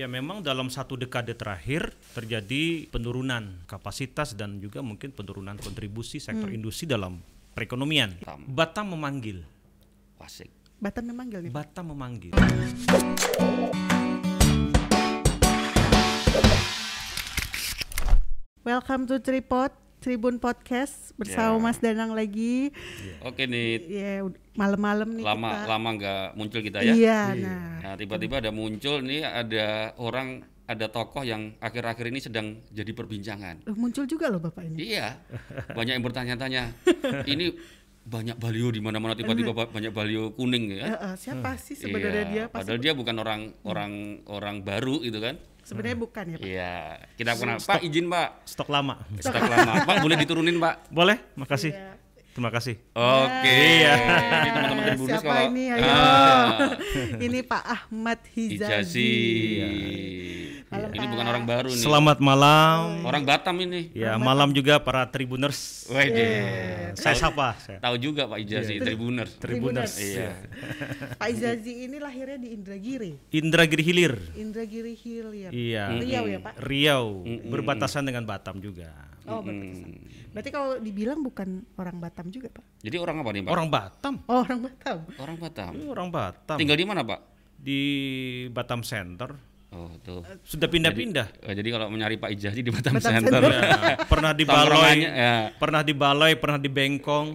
Ya memang dalam satu dekade terakhir terjadi penurunan kapasitas dan juga mungkin penurunan kontribusi sektor industri dalam perekonomian. Batam. Batam memanggil. Wasik. Batam memanggil nih. Batam memanggil. Welcome to Tripod Tribun Podcast bersama Ya. Mas Danang lagi. Oke nih, Ya ud- malam-malam nih lama kita. lama nggak muncul kita ya. Iya, nah. Nah, tiba-tiba ada muncul nih ada orang ada tokoh yang akhir-akhir ini sedang jadi perbincangan. Eh, Muncul juga loh Bapak ini. Iya. Banyak yang bertanya-tanya. ini banyak baliho di mana-mana tiba-tiba ba- banyak baliho kuning ya. Eh, eh, siapa sih sebenarnya Iya, dia? Pasti Padahal dia bukan orang orang orang baru gitu kan. Sebenarnya bukan ya, Pak. Iya. Kita kenal. Pak izin Pak. Stok lama. Stok lama. Pak boleh diturunin Pak. Boleh? Makasih. Iya. Terima kasih. Oke. Iya. Ini teman-teman Tribuners siapa kalau ini? Ayo. Ah, ini Pak Ahmad Hijazi. Ijazi. Halo, Ini Pak. bukan orang baru nih. Selamat malam. Orang Batam ini. Ya malam juga para tribuners. Wede. Saya sapa. Saya. Tahu juga Pak Ijazi, Tribuner. Tribuners. Iya. Pak Izazi ini lahirnya di Indragiri. Indragiri Hilir. Indragiri Hilir. Iya. Riau ya, Pak? Riau berbatasan dengan Batam juga. Oh. Berarti kalau dibilang bukan orang Batam juga, Pak? Jadi orang apa nih Pak? Orang Batam. Oh, orang Batam. Orang Batam. Ini orang Batam. Tinggal di mana Pak? di Batam Center. Oh tuh. Sudah pindah-pindah. Eh, jadi kalau mencari Pak Ijazi di Batam, Batam Center. Center. Ya, pernah di Baloi, ya. pernah di Baloi, pernah di Bengkong,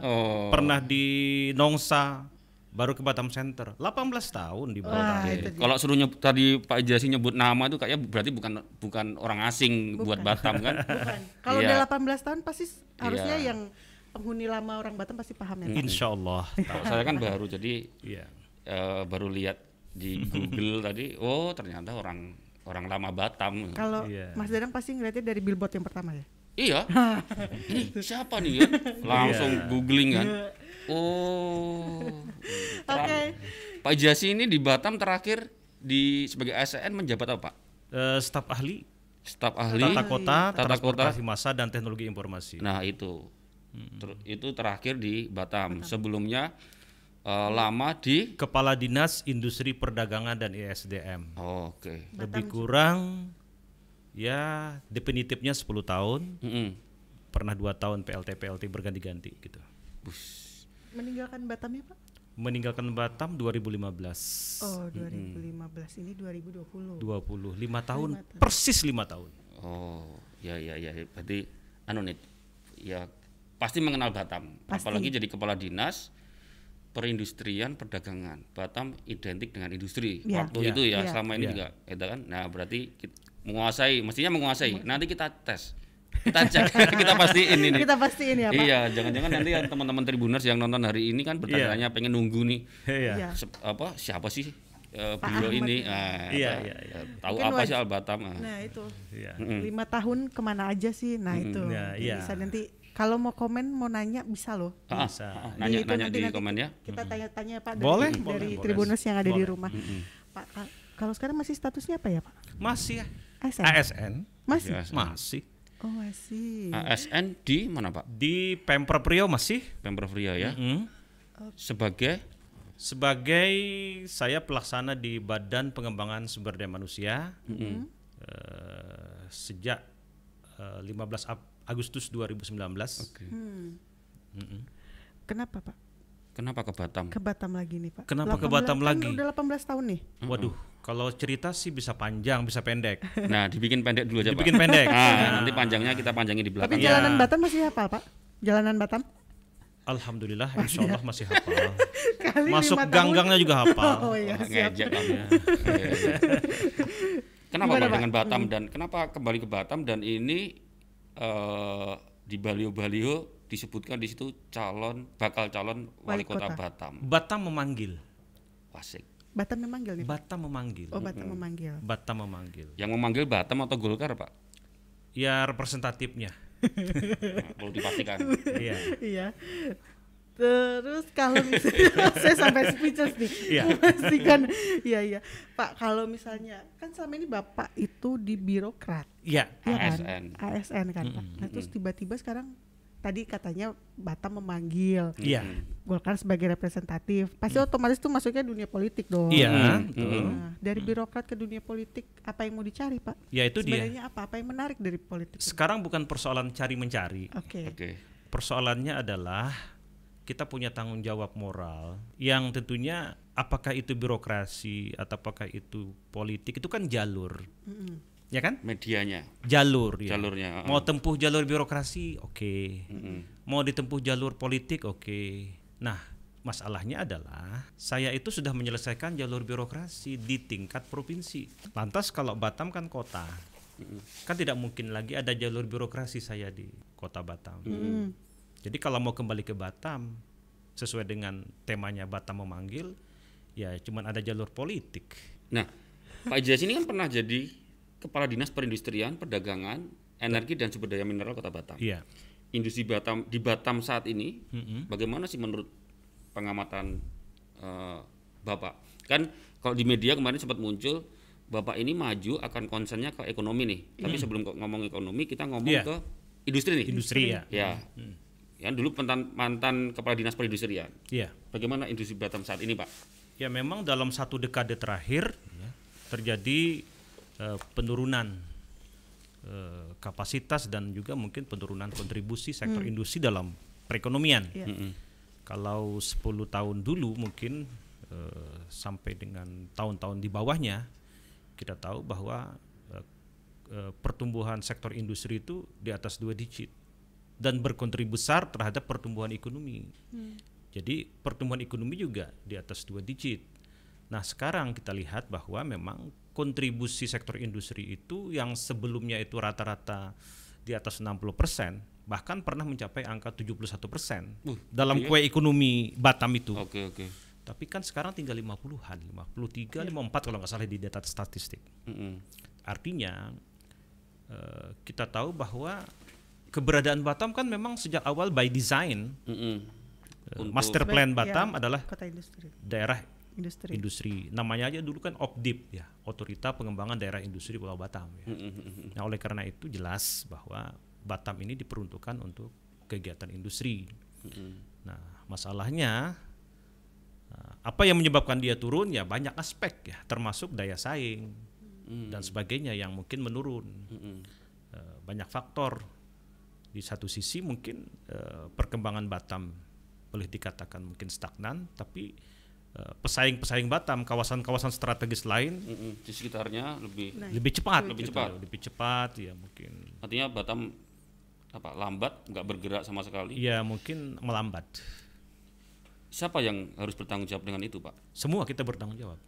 Oh. pernah di Nongsa, baru ke Batam Center. 18 tahun di Batam. Kalau suruh nyebut tadi Pak Ijazi nyebut nama itu kayaknya berarti bukan bukan orang asing buat Batam kan? Bukan. Kalau Iya. udah 18 tahun pasti s- harusnya Iya. yang penghuni lama orang Batam pasti paham ya. Pak? Insya Allah. Kalau saya kan baru jadi Iya. eh, baru lihat di Google tadi, oh ternyata orang orang lama Batam. Kalau Iya. Mas Danang pasti ngeliatnya dari billboard yang pertama ya. Iya. Ini siapa nih kan? Langsung Iya. googling kan. Oh. Oke. Pak Jasi ini di Batam terakhir di sebagai ASN menjabat apa, Pak? Eh, staf ahli Staf ahli. tata kota, Tata transportasi massa dan teknologi informasi. Nah, itu. Ter- itu terakhir di Batam. Sebelumnya eh, lama di Kepala Dinas Industri Perdagangan dan ISDM. oh, Oke. Lebih kurang ya definitifnya 10 tahun, Mm-mm. pernah dua tahun PLT PLT berganti-ganti gitu. Meninggalkan Batam ya, Pak? Meninggalkan Batam 2015. Oh, 2015 ini 2020. 20 lima tahun persis lima tahun Oh, ya ya ya. Berarti anu nih, ya pasti mengenal Batam. Pasti. Apalagi jadi kepala dinas perindustrian perdagangan. Batam identik dengan industri. Iya. Waktu Iya. itu ya, Iya. selama ini Iya. juga, itu kan. Nah, berarti kit- menguasai, mestinya menguasai. Nanti kita tes. Kita cek, kita pastiin ini. Kita pastiin ya, Pak. Iya, jangan-jangan nanti ya teman-teman Tribuners yang nonton hari ini kan bertanya pengen nunggu nih iya Iya. sep- apa siapa sih eh, Pak beliau Ahmad. ini? Ah, Iya, apa, iya, iya. Tahu Mungkin apa sih Al Batam? Ah. Nah, itu. iya Lima tahun ke mana aja sih? Nah, itu. Ya, iya. Bisa nanti kalau mau komen, mau nanya bisa loh. Ah, Bisa. ah, Di nanya itu nanya nanti- di nanti komen ya. Kita tanya-tanya Pak Boleh, dari, boleh, dari boleh. Tribuners yang ada di Boleh. rumah. Pak, ka- kalau sekarang masih statusnya apa ya, Pak? masih ya ASN. ASN Masih. Iya. masih Oh, masih. ASN di mana Pak? di Pemprov Riau masih Pemprov Riau ya. Mm. Sebagai sebagai saya pelaksana di Badan Pengembangan Sumber Daya Manusia mm, eh, sejak eh, 15 Ap- Agustus 2019 oke. Hmm. Mm-mm. Kenapa, Pak? Kenapa ke Batam? Ke Batam lagi nih, Pak. Kenapa ke 18 Batam kan lagi? Udah 18 tahun nih. waduh kalau cerita sih bisa panjang bisa pendek Nah, dibikin pendek dulu aja dibikin Pak. pendek Ah, nanti panjangnya kita panjangin di Tapi belakang. Iya. jalanan Batam masih hafal, Pak? Jalanan Batam? Alhamdulillah Insya Allah masih hafal Kali masuk gang-gangnya juga hafal Oh iya, ngejek kamu. Iya, iya. Kenapa Gimana, Pak Pak? dengan Batam dan kenapa kembali ke Batam dan ini eh, di baliho-baliho disebutkan di situ calon bakal calon wali, Wali kota. kota. Batam. Batam memanggil Asik. Batam memanggil nih. Pak? Batam memanggil Oh, Batam memanggil. Batam memanggil Yang memanggil Batam atau Golkar, Pak? ya representatifnya Nah, perlu dipastikan. iya Iya. Terus kalau misalnya saya sampai speechless nih. Iya. Memastikan iya iya. Pak, kalau misalnya kan selama ini Bapak itu di birokrat, iya ya kan? ASN. ASN kan, Pak. Nah, terus tiba-tiba sekarang tadi katanya Batam memanggil Iya. Golkar sebagai representatif. Pasti otomatis tuh masuknya dunia politik dong. Iya, Hmm, betul. Nah, dari birokrat ke dunia politik apa yang mau dicari, Pak? Ya itu dia. Sebenarnya apa? Apa yang menarik dari politik? Sekarang bukan persoalan cari mencari. Oke. Oke. Persoalannya adalah kita punya tanggung jawab moral yang tentunya apakah itu birokrasi atau apakah itu politik itu kan jalur. Mm-mm. Ya kan? Medianya, Jalur ya. jalurnya. Mau tempuh jalur birokrasi, oke. Mm-mm. Mau ditempuh jalur politik, oke. Nah, masalahnya adalah saya itu sudah menyelesaikan jalur birokrasi di tingkat provinsi. Lantas kalau Batam kan kota, kan tidak mungkin lagi ada jalur birokrasi saya di kota Batam. Mm. Jadi kalau mau kembali ke Batam sesuai dengan temanya Batam memanggil, ya cuman ada jalur politik. Nah, Pak Ijaz ini kan pernah jadi Kepala Dinas Perindustrian, Perdagangan, Energi dan Sumber Daya Mineral Kota Batam. Iya. Industri Batam di Batam saat ini, Mm-mm. bagaimana sih menurut pengamatan eh, Bapak? Kan kalau di media kemarin sempat muncul Bapak ini maju akan konsennya ke ekonomi nih. Tapi sebelum ngomong ekonomi, kita ngomong Iya. ke industri nih. Industri ya. Ya. Ya, dulu mantan, mantan Kepala Dinas Perindustrian. Iya. Bagaimana industri Batam saat ini, Pak? Ya memang dalam satu dekade terakhir ya, terjadi eh, penurunan eh, kapasitas dan juga mungkin penurunan kontribusi sektor industri dalam perekonomian. Iya. Mm-mm. Kalau 10 tahun dulu mungkin eh, sampai dengan tahun-tahun di bawahnya kita tahu bahwa eh, eh, pertumbuhan sektor industri itu di atas dua digit dan berkontribusi besar terhadap pertumbuhan ekonomi. Jadi pertumbuhan ekonomi juga di atas dua digit. Nah sekarang kita lihat bahwa memang kontribusi sektor industri itu yang sebelumnya itu rata-rata di atas 60 persen, bahkan pernah mencapai angka 71 persen Uh, dalam iya. kue ekonomi Batam itu. Oke, oke. Tapi kan sekarang tinggal 50-an, 53, 54 kalau nggak salah di data statistik. Mm-mm. Artinya eh, kita tahu bahwa keberadaan Batam kan memang sejak awal by design eh, Untuk- master plan Batam ya, adalah kota industri. daerah Industri. industri. Namanya aja dulu kan OPDIP ya, Otorita Pengembangan Daerah Industri Pulau Batam. Ya. Mm-mm. Nah oleh karena itu jelas bahwa Batam ini diperuntukkan untuk kegiatan industri. Nah masalahnya eh, apa yang menyebabkan dia turun ya banyak aspek ya, termasuk daya saing Mm. dan sebagainya yang mungkin menurun. Eh, banyak faktor. Di satu sisi mungkin eh, perkembangan Batam boleh dikatakan mungkin stagnan, tapi pesaing-pesaing Batam, kawasan-kawasan strategis lain. Di sekitarnya lebih Nah, lebih cepat, Lebih gitu, cepat. lebih cepat ya mungkin. artinya Batam apa lambat nggak bergerak sama sekali. Ya mungkin melambat. Siapa yang harus bertanggung jawab dengan itu, Pak? Semua kita bertanggung jawab.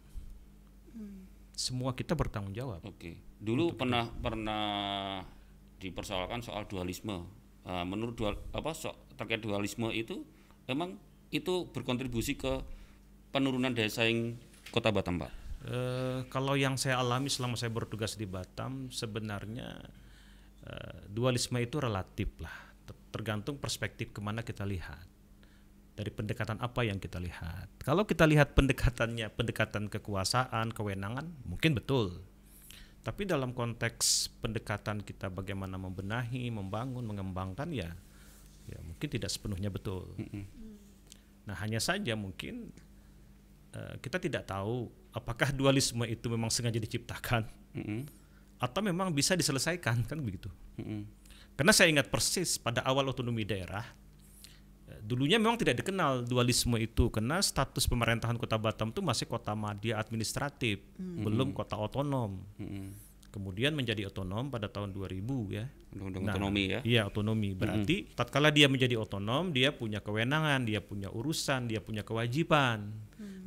Semua kita bertanggung jawab. Oke. Dulu pernah pernah dipersoalkan soal dualisme. Ah, menurut dual apa so, terkait dualisme itu emang itu berkontribusi ke penurunan daya saing Kota Batam, Pak. Eh, kalau yang saya alami selama saya bertugas di Batam sebenarnya eh, dualisme itu relatif lah, Ter- tergantung perspektif ke mana kita lihat. Dari pendekatan apa yang kita lihat. Kalau kita lihat pendekatannya, pendekatan kekuasaan, kewenangan, mungkin betul. Tapi dalam konteks pendekatan kita bagaimana membenahi, membangun, mengembangkan ya, ya mungkin tidak sepenuhnya betul. Nah hanya saja mungkin eh, kita tidak tahu apakah dualisme itu memang sengaja diciptakan Mm-mm. atau memang bisa diselesaikan kan begitu. Mm-mm. Karena saya ingat persis pada awal otonomi daerah eh, dulunya memang tidak dikenal dualisme itu karena status pemerintahan Kota Batam itu masih kota madya administratif, belum kota otonom. Mm-mm. Kemudian menjadi otonom pada tahun 2000 ya. Undang-undang Nah, otonomi ya. Iya otonomi. Berarti tatkala dia menjadi otonom, dia punya kewenangan, dia punya urusan, dia punya kewajiban.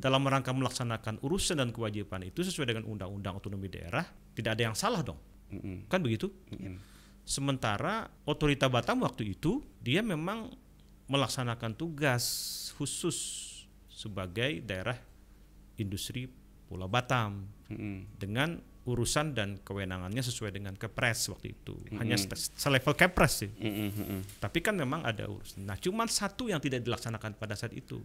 Dalam rangka melaksanakan urusan dan kewajiban itu sesuai dengan undang-undang otonomi daerah, tidak ada yang salah dong. Mm-mm. Kan begitu? Mm-mm. Sementara otorita Batam waktu itu dia memang melaksanakan tugas khusus sebagai daerah industri Pulau Batam Mm-mm. dengan urusan dan kewenangannya sesuai dengan Kepres waktu itu. Hanya Mm-mm. se- selevel Kepres sih. Mm-mm. Tapi kan memang ada urusan. Nah, cuman satu yang tidak dilaksanakan pada saat itu.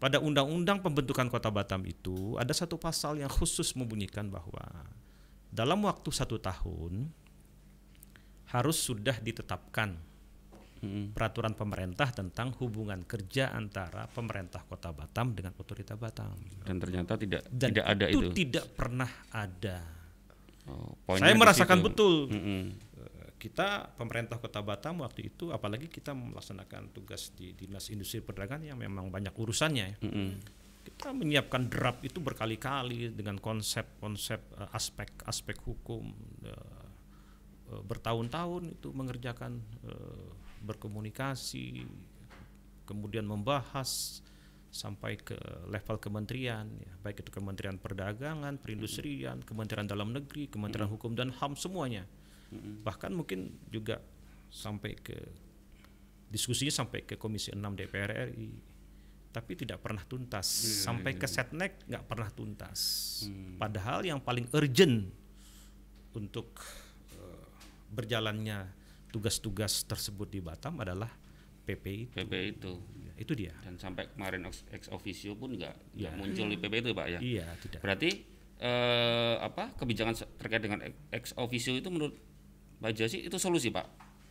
Pada undang-undang pembentukan Kota Batam itu ada satu pasal yang khusus membunyikan bahwa dalam waktu satu tahun harus sudah ditetapkan peraturan pemerintah tentang hubungan kerja antara pemerintah Kota Batam dengan otorita Batam. Dan ternyata tidak Dan tidak ada itu. tidak pernah ada. Oh, Saya merasakan situ. betul. Eh, Kita pemerintah Kota Batam waktu itu, apalagi kita melaksanakan tugas di dinas industri perdagangan yang memang banyak urusannya. ya. Mm-mm. Kita menyiapkan draft itu berkali-kali dengan konsep-konsep eh, aspek-aspek hukum eh, bertahun-tahun itu mengerjakan eh, berkomunikasi, kemudian membahas sampai ke level kementerian, ya, baik itu Kementerian Perdagangan, Perindustrian, Kementerian Dalam Negeri, Kementerian Hukum dan HAM semuanya, bahkan mungkin juga sampai ke diskusinya sampai ke Komisi 6 DPR RI, tapi tidak pernah tuntas. Sampai ke setnek nggak pernah tuntas. Padahal yang paling urgent untuk berjalannya tugas-tugas tersebut di Batam adalah PP itu. PP itu. Ya, itu dia. Dan sampai kemarin ex, officio pun nggak Ya. muncul di PP itu, Pak ya. Iya, tidak. Berarti eh, apa kebijakan terkait dengan ex- officio itu menurut Pak Jasi itu solusi, Pak.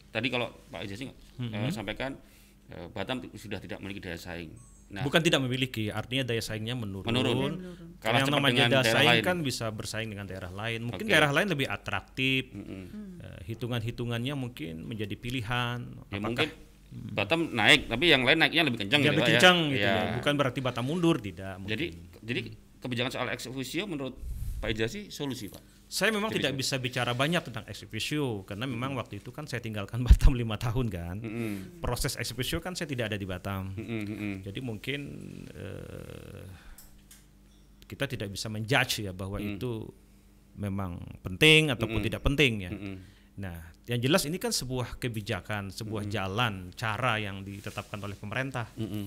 Tadi kalau Pak Jasi eh, sampaikan eh, Batam sudah tidak memiliki daya saing. Nah, Bukan tidak memiliki, artinya daya saingnya menurun. Menurun. Karena yang namanya daya saing lain. kan bisa bersaing dengan daerah lain. Mungkin Oke. daerah lain lebih atraktif. Mm-mm. Eh, hitungan-hitungannya mungkin menjadi pilihan. ya Apakah mungkin Batam naik, tapi yang lain naiknya lebih kencang gitu, lebih Pak, ya. kencang gitu Ya. ya. Bukan berarti Batam mundur, tidak. mungkin. Jadi jadi kebijakan soal ex officio menurut Pak Jasi solusi, Pak. Saya memang Jadi tidak bisa bicara banyak tentang officio karena memang waktu itu kan saya tinggalkan Batam lima tahun kan. Mm-mm. Proses ex officio kan saya tidak ada di Batam. Mm-mm, mm-mm. Jadi mungkin eh, kita tidak bisa menjudge ya bahwa itu memang penting ataupun tidak penting ya. Mm-mm. Nah, yang jelas ini kan sebuah kebijakan, sebuah jalan, cara yang ditetapkan oleh pemerintah. Mm-mm.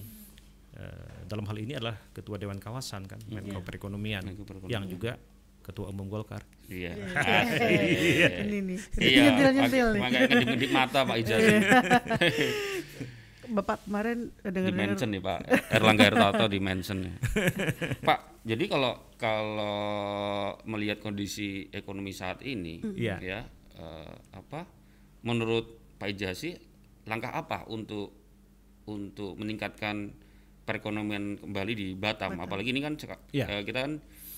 Eh, dalam hal ini adalah Ketua Dewan Kawasan kan, Menko Perekonomian, Menko Perekonomian. yang juga Ketua Umum Golkar. Iya. Ini nih. Iya, Nyentil-nyentil nih. makanya ngedip-ngedip mata Pak Ijazah. Bapak kemarin dengar di mention nih Pak Erlangga Hartarto di mention nih. Pak jadi kalau kalau melihat kondisi ekonomi saat ini Iya. ya eh, apa menurut Pak Ijasi langkah apa untuk untuk meningkatkan perekonomian kembali di Batam, apalagi ini kan Iya. eh, kita kan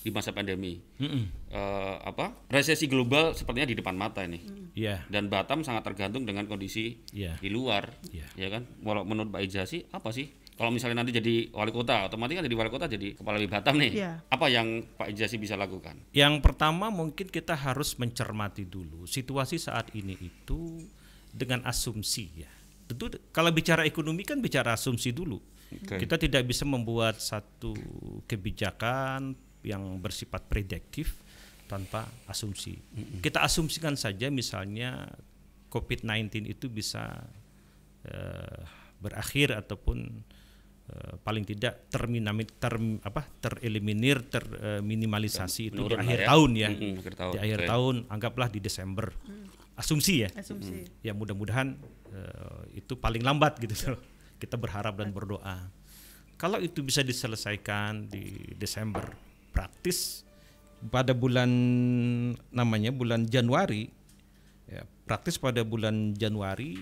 di masa pandemi Mm-mm. Eh, apa resesi global sepertinya di depan mata ini Iya, dan Batam sangat tergantung dengan kondisi iya. di luar Iya. ya kan walau menurut Pak Ijasi apa sih kalau misalnya nanti jadi wali kota otomatis kan jadi wali kota jadi kepala di Batam nih Iya. apa yang Pak Ijasi bisa lakukan Yang pertama mungkin kita harus mencermati dulu situasi saat ini itu dengan asumsi ya. Tentu kalau bicara ekonomi kan bicara asumsi dulu. Oke. Kita tidak bisa membuat satu kebijakan yang bersifat prediktif tanpa asumsi. Kita asumsikan saja misalnya COVID-19 itu bisa eh, berakhir ataupun eh, paling tidak terminami, term, apa, tereliminir, terminimalisasi itu di akhir ya. tahun ya. Mm-mm, akhir tahun. Di akhir Oke. tahun anggaplah di Desember. Asumsi ya. Asumsi. Ya mudah-mudahan eh, itu paling lambat gitu loh. Kita berharap dan berdoa. Kalau itu bisa diselesaikan di Desember praktis pada bulan namanya bulan Januari ya praktis pada bulan Januari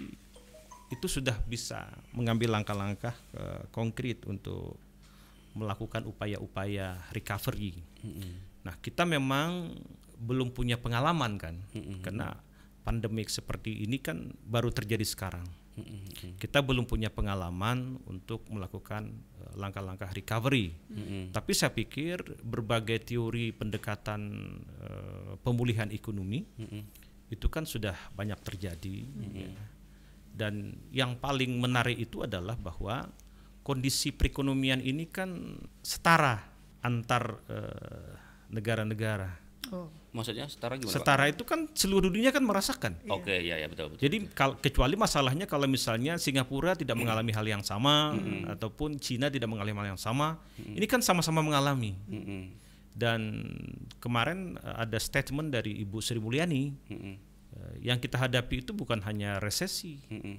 itu sudah bisa mengambil langkah-langkah eh, konkret untuk melakukan upaya-upaya recovery. Nah, kita memang belum punya pengalaman kan, karena pandemik seperti ini kan baru terjadi sekarang. Kita belum punya pengalaman untuk melakukan eh, langkah-langkah recovery. Tapi saya pikir berbagai teori pendekatan eh, pemulihan ekonomi itu kan sudah banyak terjadi. ya. Dan yang paling menarik itu adalah bahwa kondisi perekonomian ini kan setara antar eh, negara-negara. Oh. maksudnya setara gimana Pak? Setara itu kan seluruh dunia kan merasakan. oke ya ya betul betul Jadi kal- kecuali masalahnya kalau misalnya Singapura tidak mengalami hal yang sama ataupun Cina tidak mengalami hal yang sama, ini kan sama-sama mengalami. Mm-mm. Dan kemarin eh, ada statement dari Ibu Sri Mulyani eh, yang kita hadapi itu bukan hanya resesi. Mm-mm.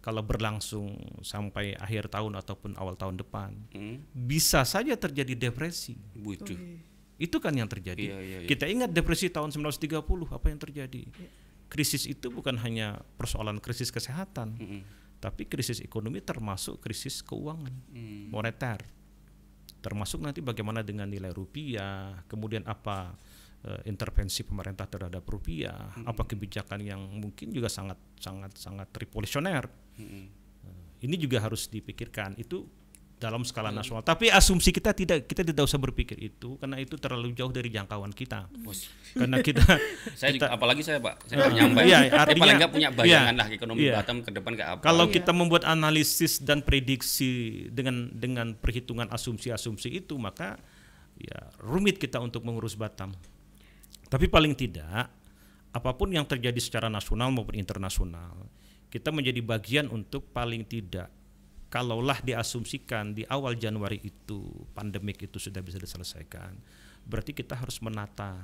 Kalau berlangsung sampai akhir tahun ataupun awal tahun depan, Mm. bisa saja terjadi depresi. Waduh. Itu kan yang terjadi. Iya, iya, iya. Kita ingat depresi tahun 1930, apa yang terjadi? Krisis itu bukan hanya persoalan krisis kesehatan, Mm-mm. Tapi krisis ekonomi termasuk krisis keuangan Hmm. moneter. Termasuk nanti bagaimana dengan nilai rupiah, kemudian apa eh, intervensi pemerintah terhadap rupiah, apa kebijakan yang mungkin juga sangat sangat sangat revolusioner. Hmm. Eh, Ini juga harus dipikirkan itu dalam skala nasional. Tapi asumsi kita tidak kita tidak usah berpikir itu karena itu terlalu jauh dari jangkauan kita. Bos. Karena kita Saya juga, apalagi saya Pak, saya Ah, penyampai. iya, artinya- paling nggak punya bayangan iya, lah ekonomi iya. Batam ke depan kayak apa. Kalau Iya. kita membuat analisis dan prediksi dengan dengan perhitungan asumsi-asumsi itu, maka ya rumit kita untuk mengurus Batam. Tapi paling tidak, apa pun yang terjadi secara nasional maupun internasional, kita menjadi bagian untuk paling tidak, kalaulah diasumsikan di awal Januari itu pandemik itu sudah bisa diselesaikan, berarti kita harus menata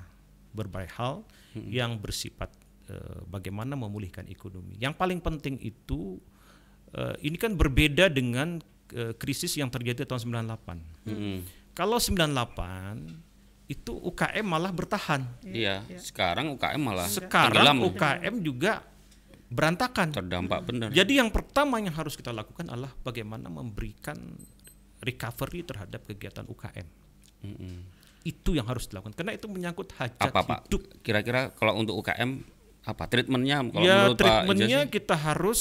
berbagai hal yang bersifat eh, bagaimana memulihkan ekonomi. Yang paling penting itu eh, ini kan berbeda dengan eh, krisis yang terjadi tahun 98. Mm-mm. Kalau 98 itu UKM malah bertahan. Iya, sekarang UKM malah Sekarang tenggelam, UKM juga berantakan. terdampak benar. Jadi yang pertama yang harus kita lakukan adalah bagaimana memberikan recovery terhadap kegiatan UKM. Mm-mm. Itu yang harus dilakukan karena itu menyangkut hajat Apa Pak? hidup. Kira-kira kalau untuk UKM apa treatmentnya kalau ya Pak treatmentnya Ijaz? kita harus